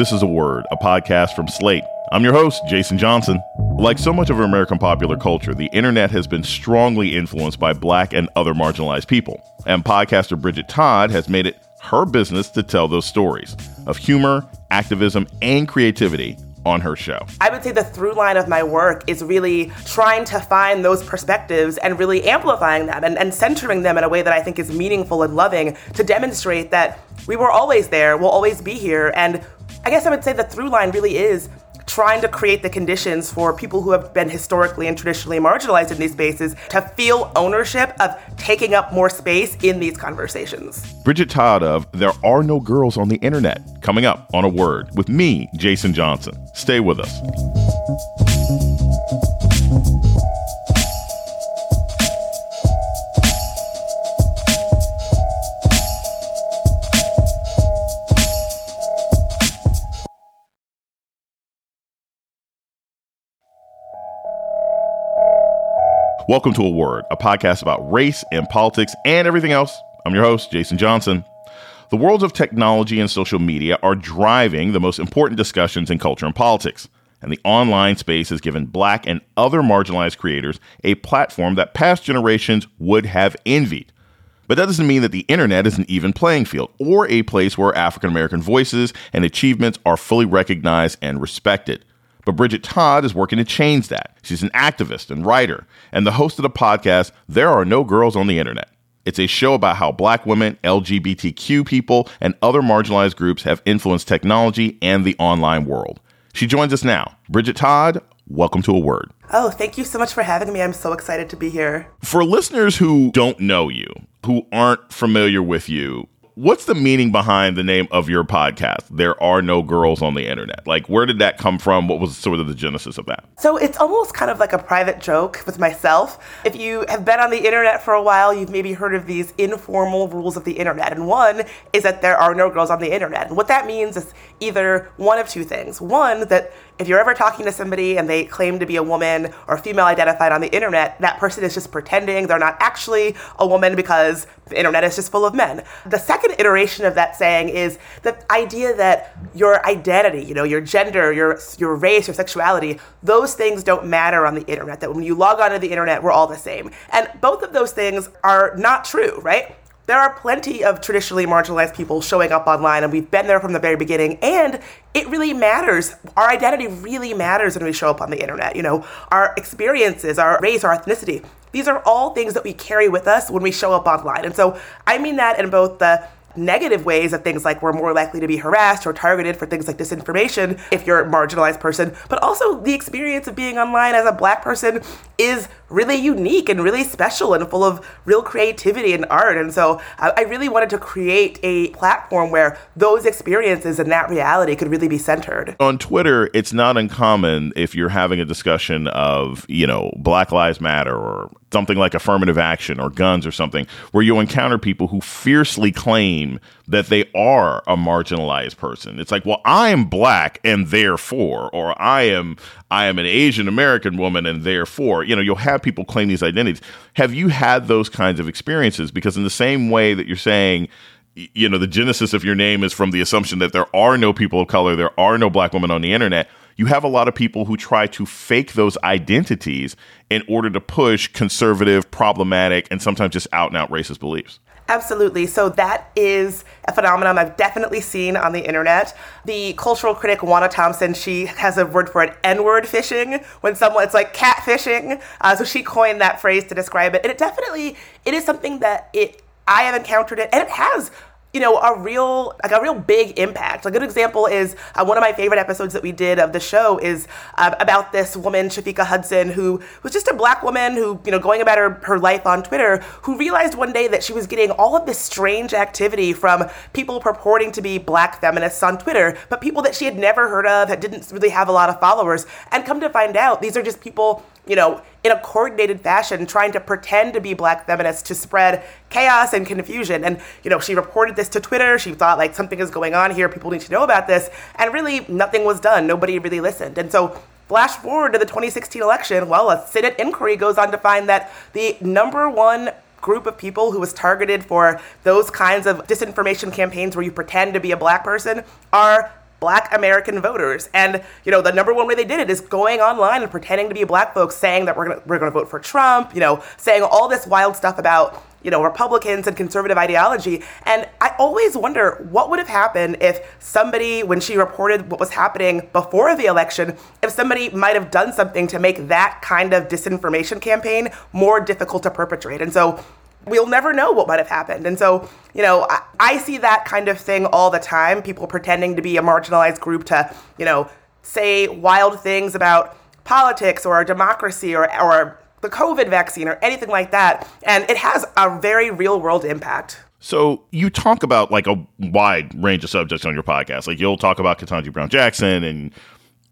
This is A Word, a podcast from Slate. I'm your host, Jason Johnson. Like so much of American popular culture, the internet has been strongly influenced by black and other marginalized people. And podcaster Bridget Todd has made it her business to tell those stories of humor, activism, and creativity on her show. I would say the through line of my work is really trying to find those perspectives and really amplifying them and, and centering them in a way that I think is meaningful and loving to demonstrate that we were always there, we'll always be here, and I guess I would say the through line really is trying to create the conditions for people who have been historically and traditionally marginalized in these spaces to feel ownership of taking up more space in these conversations. Bridget Todd of There Are No Girls on the Internet, coming up on a word with me, Jason Johnson. Stay with us. Welcome to A Word, a podcast about race and politics and everything else. I'm your host, Jason Johnson. The worlds of technology and social media are driving the most important discussions in culture and politics. And the online space has given black and other marginalized creators a platform that past generations would have envied. But that doesn't mean that the internet is an even playing field or a place where African American voices and achievements are fully recognized and respected. But Bridget Todd is working to change that. She's an activist and writer and the host of the podcast, There Are No Girls on the Internet. It's a show about how black women, LGBTQ people, and other marginalized groups have influenced technology and the online world. She joins us now. Bridget Todd, welcome to A Word. Oh, thank you so much for having me. I'm so excited to be here. For listeners who don't know you, who aren't familiar with you, what's the meaning behind the name of your podcast? There are no girls on the internet. Like, where did that come from? What was sort of the genesis of that? So it's almost kind of like a private joke with myself. If you have been on the internet for a while, you've maybe heard of these informal rules of the internet. And one is that there are no girls on the internet. And what that means is either one of two things. One, that if you're ever talking to somebody and they claim to be a woman or female identified on the internet, that person is just pretending they're not actually a woman because the internet is just full of men. The second iteration of that saying is the idea that your identity, you know, your gender, your your race, your sexuality, those things don't matter on the internet. That when you log onto the internet, we're all the same. And both of those things are not true, right? There are plenty of traditionally marginalized people showing up online, and we've been there from the very beginning. And it really matters. Our identity really matters when we show up on the internet. You know, our experiences, our race, our ethnicity. These are all things that we carry with us when we show up online. And so I mean that in both the negative ways of things like we're more likely to be harassed or targeted for things like disinformation if you're a marginalized person, but also the experience of being online as a black person is really unique and really special and full of real creativity and art. And so I, I really wanted to create a platform where those experiences and that reality could really be centered. On Twitter, it's not uncommon if you're having a discussion of, you know, Black Lives Matter or something like affirmative action or guns or something, where you'll encounter people who fiercely claim that they are a marginalized person. It's like, well, I am black and therefore, or I am I am an Asian American woman and therefore, you know, you'll have people claim these identities. Have you had those kinds of experiences? Because in the same way that you're saying, you know, the genesis of your name is from the assumption that there are no people of color, there are no black women on the internet. You have a lot of people who try to fake those identities in order to push conservative, problematic, and sometimes just out and out racist beliefs. Absolutely. So that is a phenomenon I've definitely seen on the internet. The cultural critic Wanna Thompson, she has a word for it, N-word fishing. When someone, it's like catfishing. Uh, so she coined that phrase to describe it, and it definitely it is something that it I have encountered it, and it has you know, a real, like a real big impact. A good example is uh, one of my favorite episodes that we did of the show is uh, about this woman, Shafiqah Hudson, who was just a black woman who, you know, going about her, her life on Twitter, who realized one day that she was getting all of this strange activity from people purporting to be black feminists on Twitter, but people that she had never heard of, that didn't really have a lot of followers. And come to find out, these are just people you know, in a coordinated fashion, trying to pretend to be black feminists to spread chaos and confusion. And, you know, she reported this to Twitter. She thought, like, something is going on here. People need to know about this. And really, nothing was done. Nobody really listened. And so, flash forward to the 2016 election, well, a Senate inquiry goes on to find that the number one group of people who was targeted for those kinds of disinformation campaigns where you pretend to be a black person are black American voters. And, you know, the number one way they did it is going online and pretending to be black folks saying that we're going we're to vote for Trump, you know, saying all this wild stuff about you know, Republicans and conservative ideology. And I always wonder what would have happened if somebody, when she reported what was happening before the election, if somebody might have done something to make that kind of disinformation campaign more difficult to perpetrate. And so we'll never know what might have happened. And so, you know, I, I, see that kind of thing all the time people pretending to be a marginalized group to, you know, say wild things about politics or democracy or, or the COVID vaccine or anything like that. And it has a very real world impact. So you talk about like a wide range of subjects on your podcast. Like you'll talk about Ketanji Brown Jackson and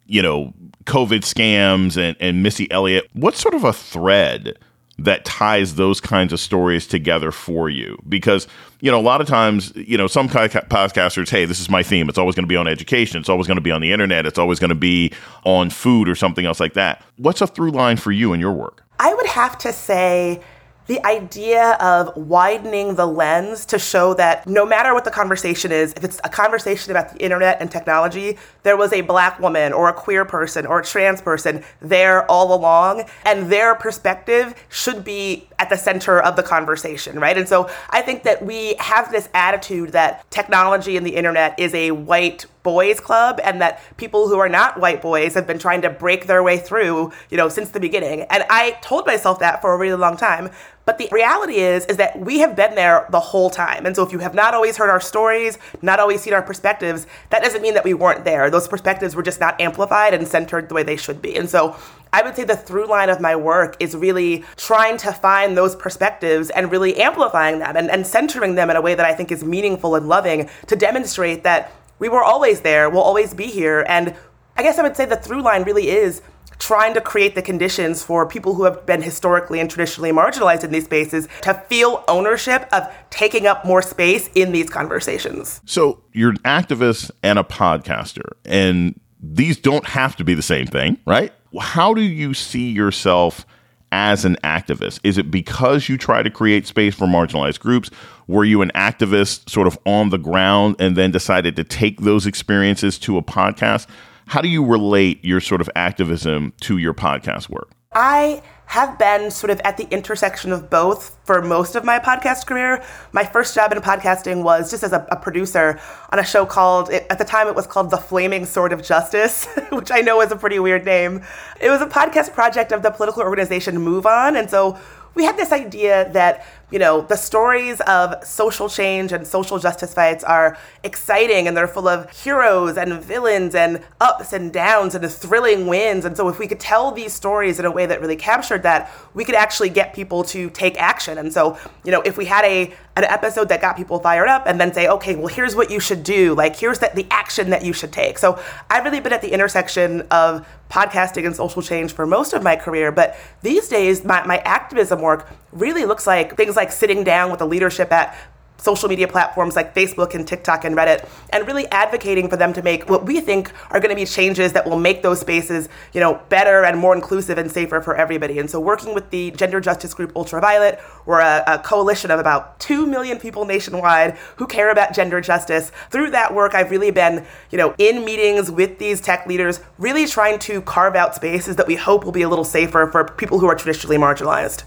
you know COVID scams and and Missy Elliott. What sort of a thread that ties those kinds of stories together for you. Because you know a lot of times you know some podcasters hey this is my theme. It's always going to be on education. It's always going to be on the internet. It's always going to be on food or something else like that. What's a through line for you in your work? I would have to say the idea of widening the lens to show that no matter what the conversation is, if it's a conversation about the internet and technology, there was a black woman or a queer person or a trans person there all along, and their perspective should be at the center of the conversation, right? And so I think that we have this attitude that technology and the internet is a white boys club and that people who are not white boys have been trying to break their way through, you know, since the beginning. And I told myself that for a really long time. But the reality is is that we have been there the whole time. And so if you have not always heard our stories, not always seen our perspectives, that doesn't mean that we weren't there. Those perspectives were just not amplified and centered the way they should be. And so I would say the through line of my work is really trying to find those perspectives and really amplifying them and, and centering them in a way that I think is meaningful and loving to demonstrate that we were always there, we'll always be here. And I guess I would say the through line really is trying to create the conditions for people who have been historically and traditionally marginalized in these spaces to feel ownership of taking up more space in these conversations. So you're an activist and a podcaster, and these don't have to be the same thing, right? How do you see yourself as an activist? Is it because you try to create space for marginalized groups? Were you an activist sort of on the ground and then decided to take those experiences to a podcast? How do you relate your sort of activism to your podcast work? I have been sort of at the intersection of both for most of my podcast career. My first job in podcasting was just as a, a, producer on a show called, at the time it was called The Flaming Sword of Justice, which I know is a pretty weird name. It was a podcast project of the political organization MoveOn. And so we had this idea that you know, the stories of social change and social justice fights are exciting and they're full of heroes and villains and ups and downs and thrilling wins. And so, if we could tell these stories in a way that really captured that, we could actually get people to take action. And so, you know, if we had a an episode that got people fired up and then say, okay, well, here's what you should do, like, here's the, the action that you should take. So, I've really been at the intersection of podcasting and social change for most of my career. But these days, my, my activism work really looks like things like sitting down with the leadership at social media platforms like Facebook and TikTok and Reddit and really advocating for them to make what we think are going to be changes that will make those spaces, you know, better and more inclusive and safer for everybody. And so working with the gender justice group Ultraviolet, we're a, a coalition of about 2 million people nationwide who care about gender justice. Through that work, I've really been, you know, in meetings with these tech leaders, really trying to carve out spaces that we hope will be a little safer for people who are traditionally marginalized.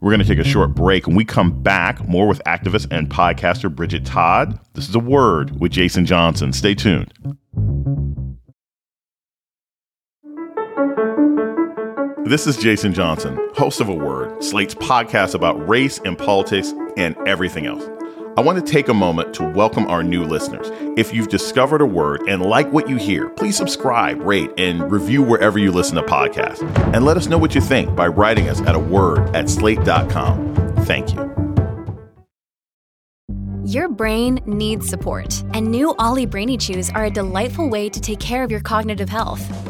We're going to take a short mm-hmm. break. When we come back, more with activist and podcaster Bridget Todd. This is a word with Jason Johnson. Stay tuned. This is Jason Johnson, host of A Word, Slate's podcast about race and politics and everything else. I want to take a moment to welcome our new listeners. If you've discovered a word and like what you hear, please subscribe, rate, and review wherever you listen to podcasts. And let us know what you think by writing us at a word at slate.com. Thank you. Your brain needs support, and new Olly Brainy Chews are a delightful way to take care of your cognitive health.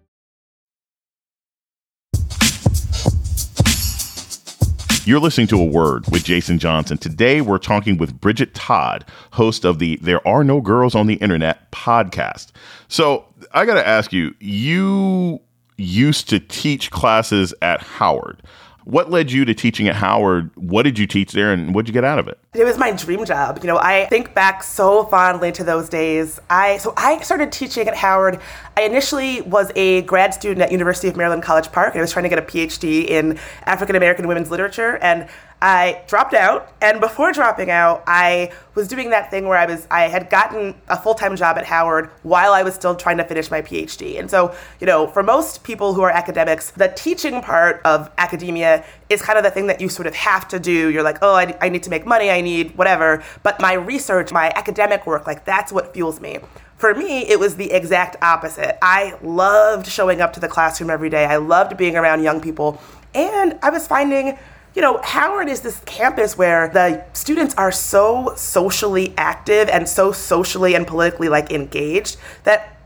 You're listening to A Word with Jason Johnson. Today, we're talking with Bridget Todd, host of the There Are No Girls on the Internet podcast. So, I got to ask you, you used to teach classes at Howard. What led you to teaching at Howard? What did you teach there and what did you get out of it? It was my dream job. You know, I think back so fondly to those days. I so I started teaching at Howard. I initially was a grad student at University of Maryland College Park. I was trying to get a PhD in African American women's literature and I dropped out, and before dropping out, I was doing that thing where I was I had gotten a full-time job at Howard while I was still trying to finish my PhD. And so, you know, for most people who are academics, the teaching part of academia is kind of the thing that you sort of have to do. You're like, oh, I, I need to make money, I need whatever. But my research, my academic work, like that's what fuels me. For me, it was the exact opposite. I loved showing up to the classroom every day. I loved being around young people. And I was finding you know, Howard is this campus where the students are so socially active and so socially and politically like engaged that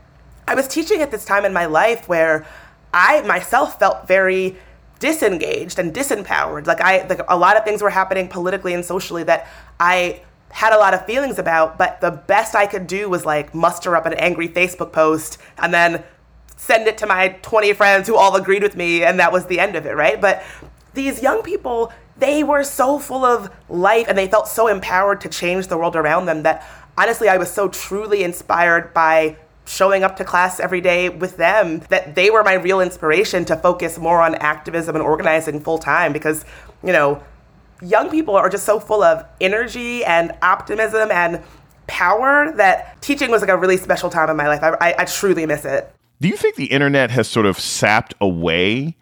I was teaching at this time in my life where I myself felt very disengaged and disempowered. Like I like a lot of things were happening politically and socially that I had a lot of feelings about, but the best I could do was like muster up an angry Facebook post and then send it to my 20 friends who all agreed with me and that was the end of it, right? But these young people, they were so full of life and they felt so empowered to change the world around them that honestly, I was so truly inspired by showing up to class every day with them that they were my real inspiration to focus more on activism and organizing full time because, you know, young people are just so full of energy and optimism and power that teaching was like a really special time in my life. I, I, I truly miss it. Do you think the internet has sort of sapped away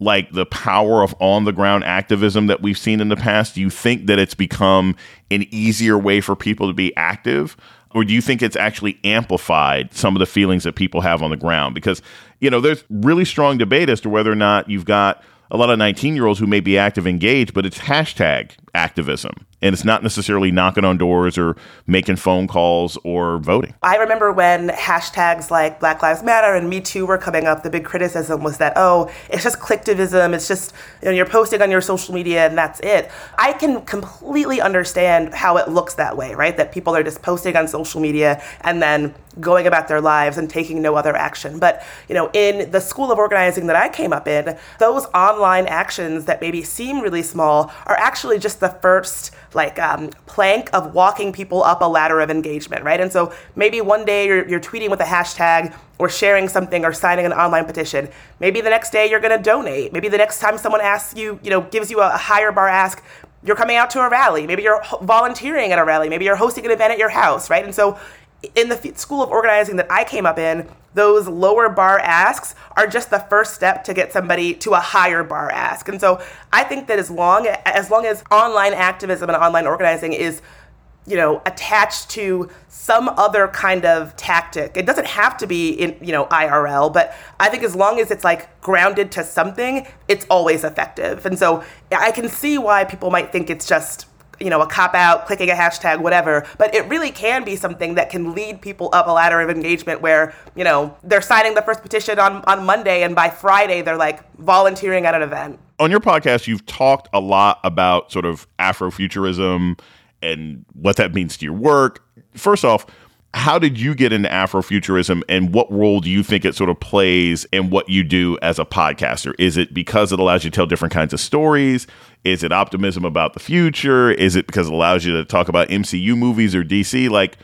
like the power of on the ground activism that we've seen in the past? Do you think that it's become an easier way for people to be active? Or do you think it's actually amplified some of the feelings that people have on the ground? Because, you know, there's really strong debate as to whether or not you've got a lot of 19 year olds who may be active engaged, but it's hashtag activism and it's not necessarily knocking on doors or making phone calls or voting. I remember when hashtags like Black Lives Matter and Me Too were coming up, the big criticism was that, oh, it's just clicktivism. It's just, you know, you're posting on your social media and that's it. I can completely understand how it looks that way, right? That people are just posting on social media and then going about their lives and taking no other action. But, you know, in the school of organizing that I came up in, those online actions that maybe seem really small are actually just the first like um, plank of walking people up a ladder of engagement, right? And so maybe one day you're, you're tweeting with a hashtag or sharing something or signing an online petition. Maybe the next day you're going to donate. Maybe the next time someone asks you, you know, gives you a, a higher bar ask, you're coming out to a rally. Maybe you're volunteering at a rally. Maybe you're hosting an event at your house, right? And so in the school of organizing that I came up in, those lower bar asks are just the first step to get somebody to a higher bar ask. And so I think that as long as long as online activism and online organizing is you know attached to some other kind of tactic it doesn't have to be in you know IRL but I think as long as it's like grounded to something it's always effective and so I can see why people might think it's just you know, a cop out, clicking a hashtag, whatever. But it really can be something that can lead people up a ladder of engagement where, you know, they're signing the first petition on, on Monday and by Friday they're like volunteering at an event. On your podcast, you've talked a lot about sort of Afrofuturism and what that means to your work. First off, how did you get into Afrofuturism and what role do you think it sort of plays in what you do as a podcaster? Is it because it allows you to tell different kinds of stories? Is it optimism about the future? Is it because it allows you to talk about MCU movies or DC? Like,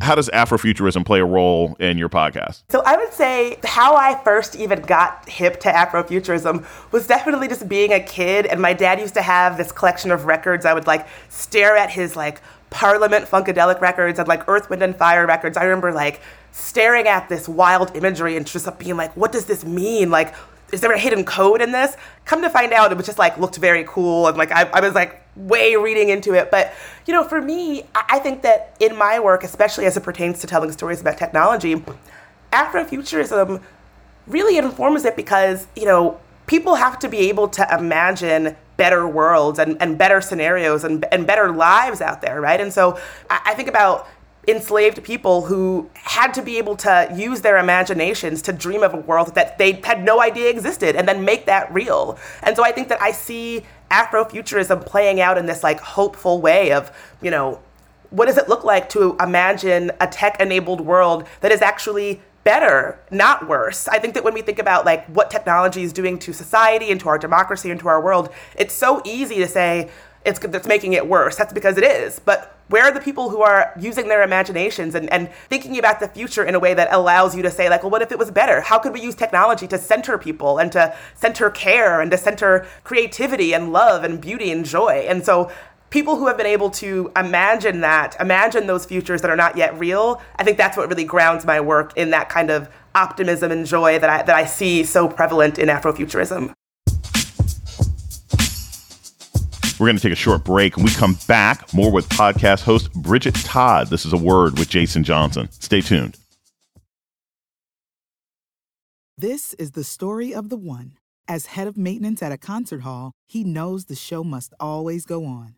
how does Afrofuturism play a role in your podcast? So I would say how I first even got hip to Afrofuturism was definitely just being a kid. And my dad used to have this collection of records. I would like stare at his like Parliament Funkadelic records and like Earth, Wind, and Fire records. I remember like staring at this wild imagery and just being like, what does this mean? Like, is there a hidden code in this? Come to find out, it was just like looked very cool and like I, I was like way reading into it. But you know, for me, I think that in my work, especially as it pertains to telling stories about technology, Afrofuturism really informs it because you know people have to be able to imagine better worlds and, and better scenarios and, and better lives out there, right? And so I, I think about enslaved people who had to be able to use their imaginations to dream of a world that they had no idea existed and then make that real. And so I think that I see Afrofuturism playing out in this like hopeful way of, you know, what does it look like to imagine a tech enabled world that is actually better, not worse. I think that when we think about like what technology is doing to society and to our democracy and to our world, it's so easy to say it's that's making it worse. That's because it is. But where are the people who are using their imaginations and, and thinking about the future in a way that allows you to say, like, well, what if it was better? How could we use technology to center people and to center care and to center creativity and love and beauty and joy? And so people who have been able to imagine that, imagine those futures that are not yet real, I think that's what really grounds my work in that kind of optimism and joy that I, that I see so prevalent in Afrofuturism. We're going to take a short break. and we come back, more with podcast host Bridget Todd. This is a word with Jason Johnson. Stay tuned. This is the story of the one. As head of maintenance at a concert hall, he knows the show must always go on.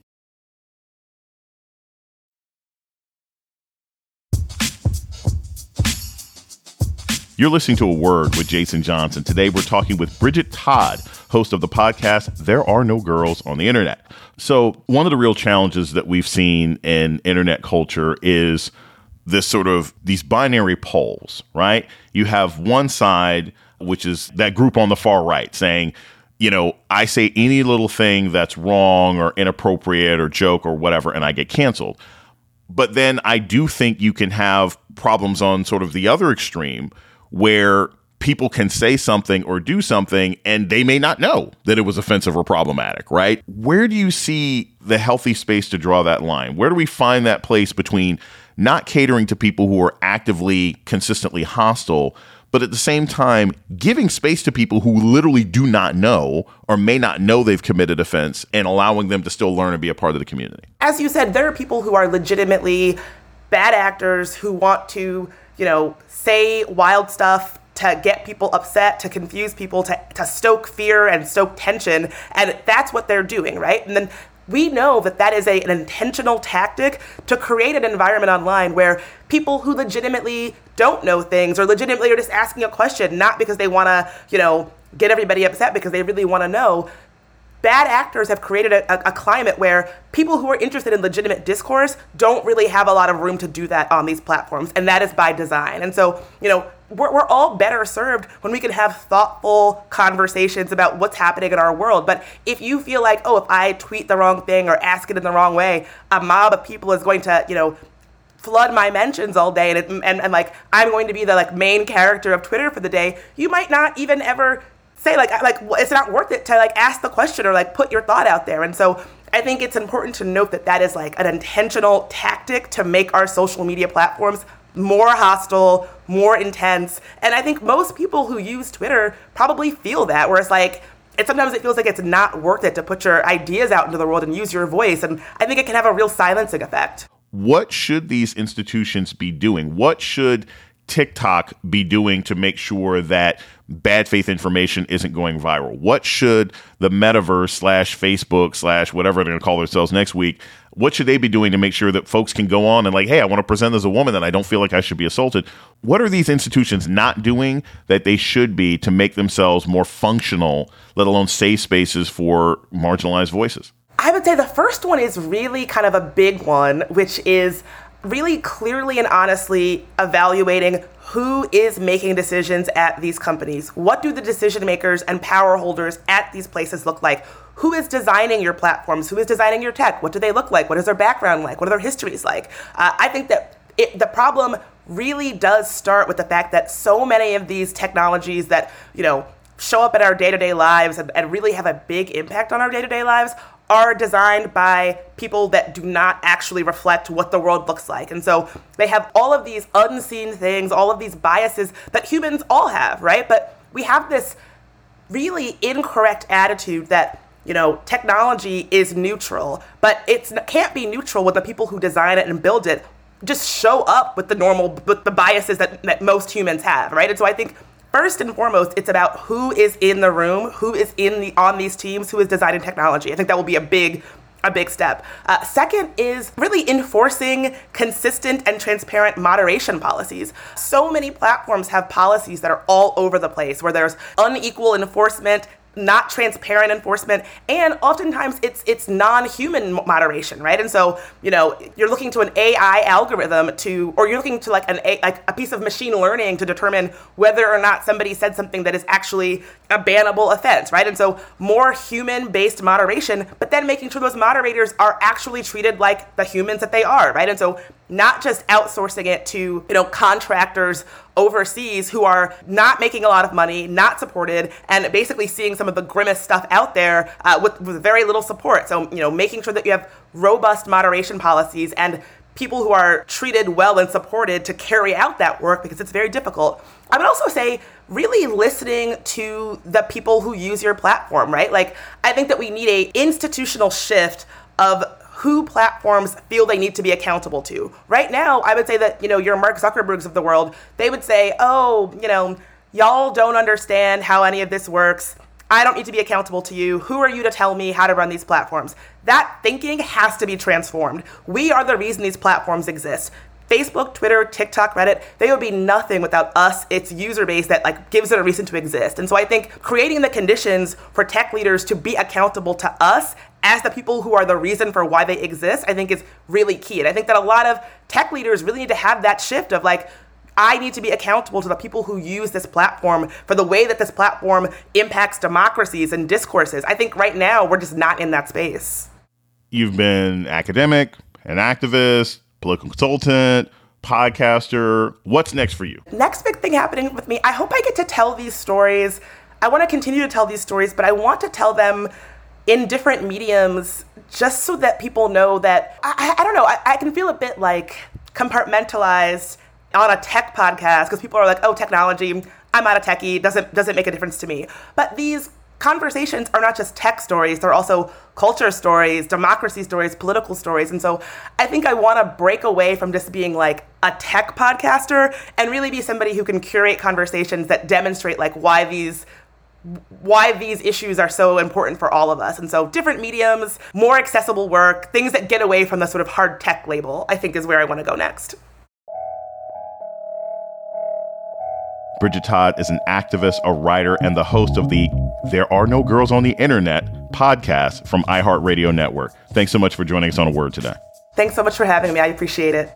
You're listening to A Word with Jason Johnson. Today we're talking with Bridget Todd, host of the podcast There Are No Girls on the Internet. So, one of the real challenges that we've seen in internet culture is this sort of these binary poles, right? You have one side, which is that group on the far right saying, you know, I say any little thing that's wrong or inappropriate or joke or whatever, and I get canceled. But then I do think you can have problems on sort of the other extreme where people can say something or do something and they may not know that it was offensive or problematic, right? Where do you see the healthy space to draw that line? Where do we find that place between not catering to people who are actively, consistently hostile, but at the same time giving space to people who literally do not know or may not know they've committed offense and allowing them to still learn and be a part of the community? As you said, there are people who are legitimately bad actors who want to, you know, say wild stuff to get people upset, to confuse people, to, to stoke fear and stoke tension. And that's what they're doing, right? And then we know that that is a, an intentional tactic to create an environment online where people who legitimately don't know things or legitimately are just asking a question, not because they want to, you know, get everybody upset because they really want to know, bad actors have created a, a, climate where people who are interested in legitimate discourse don't really have a lot of room to do that on these platforms, and that is by design. And so, you know, we're, we're all better served when we can have thoughtful conversations about what's happening in our world. But if you feel like, oh, if I tweet the wrong thing or ask it in the wrong way, a mob of people is going to, you know, flood my mentions all day and, and and like I'm going to be the like main character of Twitter for the day, you might not even ever say like like it's not worth it to like ask the question or like put your thought out there. And so I think it's important to note that that is like an intentional tactic to make our social media platforms more hostile, more intense. And I think most people who use Twitter probably feel that, where it's like, it sometimes it feels like it's not worth it to put your ideas out into the world and use your voice. And I think it can have a real silencing effect. What should these institutions be doing? What should TikTok be doing to make sure that bad faith information isn't going viral? What should the metaverse slash Facebook slash whatever they're going to call themselves next week? What should they be doing to make sure that folks can go on and like, hey, I want to present as a woman that I don't feel like I should be assaulted? What are these institutions not doing that they should be to make themselves more functional, let alone safe spaces for marginalized voices? I would say the first one is really kind of a big one, which is really clearly and honestly evaluating who is making decisions at these companies. What do the decision makers and power holders at these places look like? Who is designing your platforms? Who is designing your tech? What do they look like? What is their background like? What are their histories like? Uh, I think that it, the problem really does start with the fact that so many of these technologies that, you know, show up in our day-to-day lives and, and really have a big impact on our day-to-day lives are designed by people that do not actually reflect what the world looks like. And so they have all of these unseen things, all of these biases that humans all have, right? But we have this really incorrect attitude that you know technology is neutral but it can't be neutral when the people who design it and build it just show up with the normal with the biases that, that most humans have right and so i think first and foremost, it's about who is in the room, who is in the on these teams, who is designing technology. I think that will be a big a big step. Uh, second is really enforcing consistent and transparent moderation policies. So many platforms have policies that are all over the place where there's unequal enforcement, not transparent enforcement and oftentimes it's it's non-human moderation right? And so you know you're looking to an ai algorithm to or you're looking to like an a, like a piece of machine learning to determine whether or not somebody said something that is actually a bannable offense right? And so more human based moderation but then making sure those moderators are actually treated like the humans that they are right? And so not just outsourcing it to you know contractors overseas who are not making a lot of money, not supported, and basically seeing some of the grimmest stuff out there uh, with, with very little support. So, you know, making sure that you have robust moderation policies and people who are treated well and supported to carry out that work because it's very difficult. I would also say really listening to the people who use your platform, right? Like I think that we need a institutional shift of who platforms feel they need to be accountable to. Right now, I would say that, you know, your Mark Zuckerbergs of the world, they would say, oh, you know, y'all don't understand how any of this works. I don't need to be accountable to you. Who are you to tell me how to run these platforms? That thinking has to be transformed. We are the reason these platforms exist. Facebook, Twitter, TikTok, Reddit, they would be nothing without us, its user base that like gives it a reason to exist. And so I think creating the conditions for tech leaders to be accountable to us as the people who are the reason for why they exist, I think is really key. And I think that a lot of tech leaders really need to have that shift of like, I need to be accountable to the people who use this platform for the way that this platform impacts democracies and discourses. I think right now we're just not in that space. You've been academic, an activist, political consultant, podcaster. What's next for you? Next big thing happening with me, I hope I get to tell these stories. I want to continue to tell these stories, but I want to tell them in different mediums just so that people know that I, I don't know, I, I can feel a bit like compartmentalized on a tech podcast because people are like, oh, technology, I'm not a techie, doesn't doesn't make a difference to me. But these conversations are not just tech stories, they're also culture stories, democracy stories, political stories. And so I think I want to break away from just being like a tech podcaster and really be somebody who can curate conversations that demonstrate like why these why these issues are so important for all of us. And so, different mediums, more accessible work, things that get away from the sort of hard tech label, I think is where I want to go next. Bridget Todd is an activist, a writer, and the host of the There Are No Girls on the Internet podcast from iHeartRadio Network. Thanks so much for joining us on A Word today. Thanks so much for having me. I appreciate it.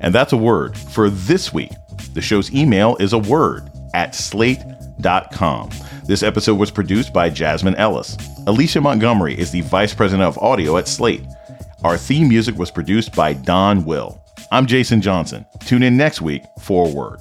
And that's a word for this week. The show's email is a word at slate.com. This episode was produced by Jasmine Ellis. Alicia Montgomery is the vice president of audio at Slate. Our theme music was produced by Don Will. I'm Jason Johnson. Tune in next week for a word.